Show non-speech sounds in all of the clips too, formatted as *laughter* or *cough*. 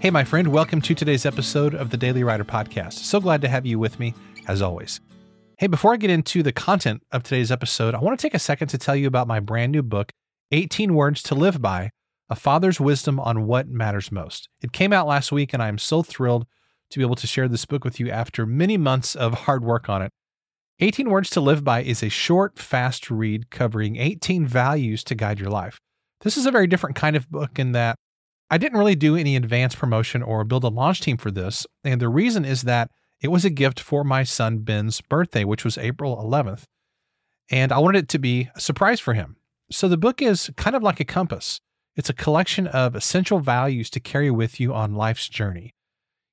Hey, my friend, welcome to today's episode of the Daily Writer Podcast. So glad to have you with me, as always. Hey, before I get into the content of today's episode, I want to take a second to tell you about my brand new book, 18 Words to Live By A Father's Wisdom on What Matters Most. It came out last week, and I am so thrilled to be able to share this book with you after many months of hard work on it. 18 Words to Live By is a short, fast read covering 18 values to guide your life. This is a very different kind of book in that I didn't really do any advance promotion or build a launch team for this. And the reason is that it was a gift for my son Ben's birthday, which was April 11th. And I wanted it to be a surprise for him. So the book is kind of like a compass. It's a collection of essential values to carry with you on life's journey.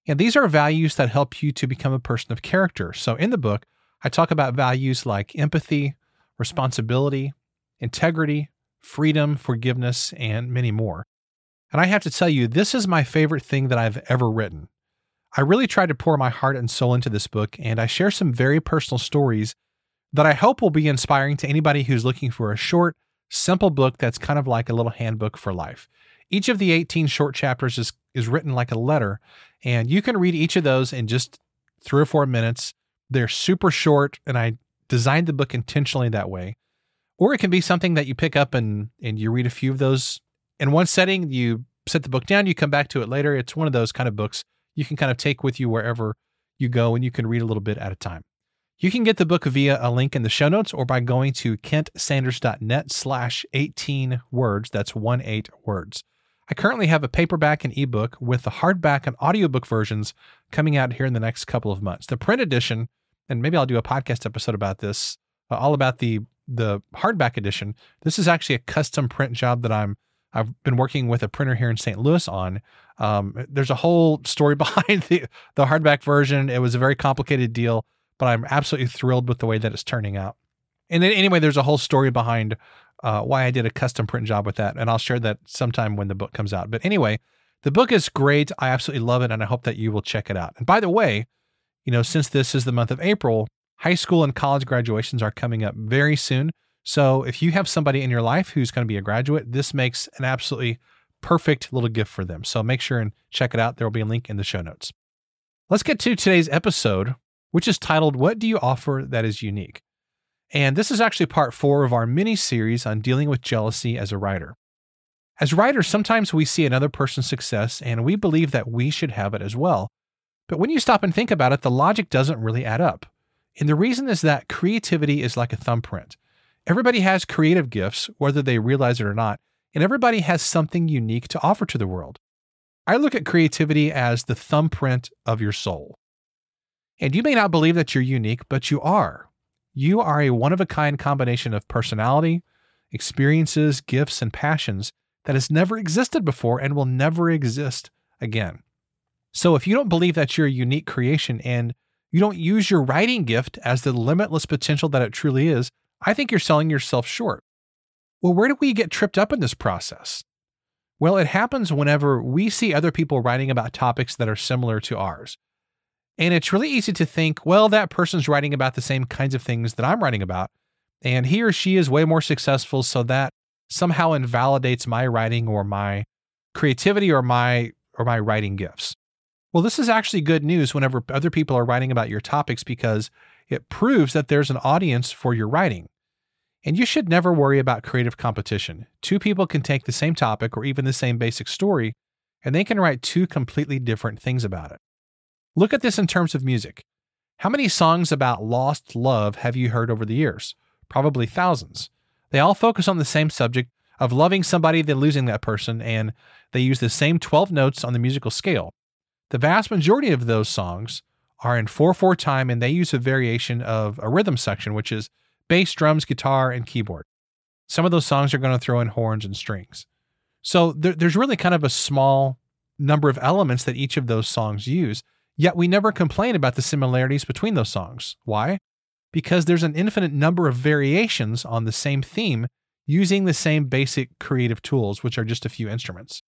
And these are values that help you to become a person of character. So in the book, I talk about values like empathy, responsibility, integrity, freedom, forgiveness, and many more. And I have to tell you, this is my favorite thing that I've ever written. I really tried to pour my heart and soul into this book, and I share some very personal stories that I hope will be inspiring to anybody who's looking for a short, simple book that's kind of like a little handbook for life. Each of the 18 short chapters is, is written like a letter, and you can read each of those in just three or four minutes. They're super short, and I designed the book intentionally that way. Or it can be something that you pick up and, and you read a few of those in one setting, you set the book down, you come back to it later. It's one of those kind of books you can kind of take with you wherever you go and you can read a little bit at a time. You can get the book via a link in the show notes or by going to kentsanders.net slash 18 words. That's one eight words. I currently have a paperback and ebook with the hardback and audiobook versions coming out here in the next couple of months. The print edition, and maybe I'll do a podcast episode about this, uh, all about the the hardback edition. This is actually a custom print job that I'm I've been working with a printer here in St. Louis on. Um, there's a whole story *laughs* behind the, the hardback version. It was a very complicated deal, but I'm absolutely thrilled with the way that it's turning out. And then, anyway, there's a whole story behind uh, why I did a custom print job with that, and I'll share that sometime when the book comes out. But anyway, the book is great. I absolutely love it, and I hope that you will check it out. And by the way, you know, since this is the month of April, high school and college graduations are coming up very soon. So if you have somebody in your life who's going to be a graduate, this makes an absolutely perfect little gift for them. So make sure and check it out. There will be a link in the show notes. Let's get to today's episode, which is titled What Do You Offer That Is Unique? And this is actually part four of our mini series on dealing with jealousy as a writer. As writers, sometimes we see another person's success and we believe that we should have it as well. But when you stop and think about it, the logic doesn't really add up. And the reason is that creativity is like a thumbprint. Everybody has creative gifts, whether they realize it or not, and everybody has something unique to offer to the world. I look at creativity as the thumbprint of your soul. And you may not believe that you're unique, but you are. You are a one of a kind combination of personality, experiences, gifts, and passions that has never existed before and will never exist again. So if you don't believe that you're a unique creation and you don't use your writing gift as the limitless potential that it truly is, I think you're selling yourself short. Well, where do we get tripped up in this process? Well, it happens whenever we see other people writing about topics that are similar to ours. And it's really easy to think, well, that person's writing about the same kinds of things that I'm writing about, and he or she is way more successful, so that somehow invalidates my writing or my creativity or my or my writing gifts. Well, this is actually good news whenever other people are writing about your topics because it proves that there's an audience for your writing. And you should never worry about creative competition. Two people can take the same topic or even the same basic story, and they can write two completely different things about it. Look at this in terms of music. How many songs about lost love have you heard over the years? Probably thousands. They all focus on the same subject of loving somebody, then losing that person, and they use the same 12 notes on the musical scale. The vast majority of those songs are in 4 4 time and they use a variation of a rhythm section, which is bass, drums, guitar, and keyboard. Some of those songs are going to throw in horns and strings. So there, there's really kind of a small number of elements that each of those songs use, yet we never complain about the similarities between those songs. Why? Because there's an infinite number of variations on the same theme using the same basic creative tools, which are just a few instruments.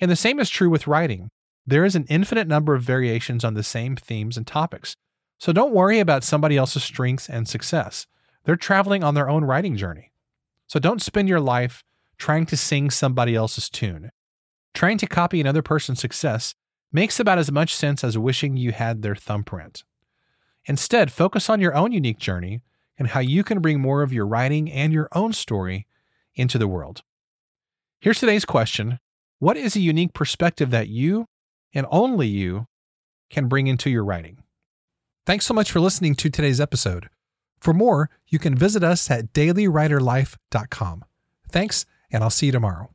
And the same is true with writing. There is an infinite number of variations on the same themes and topics. So don't worry about somebody else's strengths and success. They're traveling on their own writing journey. So don't spend your life trying to sing somebody else's tune. Trying to copy another person's success makes about as much sense as wishing you had their thumbprint. Instead, focus on your own unique journey and how you can bring more of your writing and your own story into the world. Here's today's question What is a unique perspective that you and only you can bring into your writing? Thanks so much for listening to today's episode. For more, you can visit us at dailywriterlife.com. Thanks, and I'll see you tomorrow.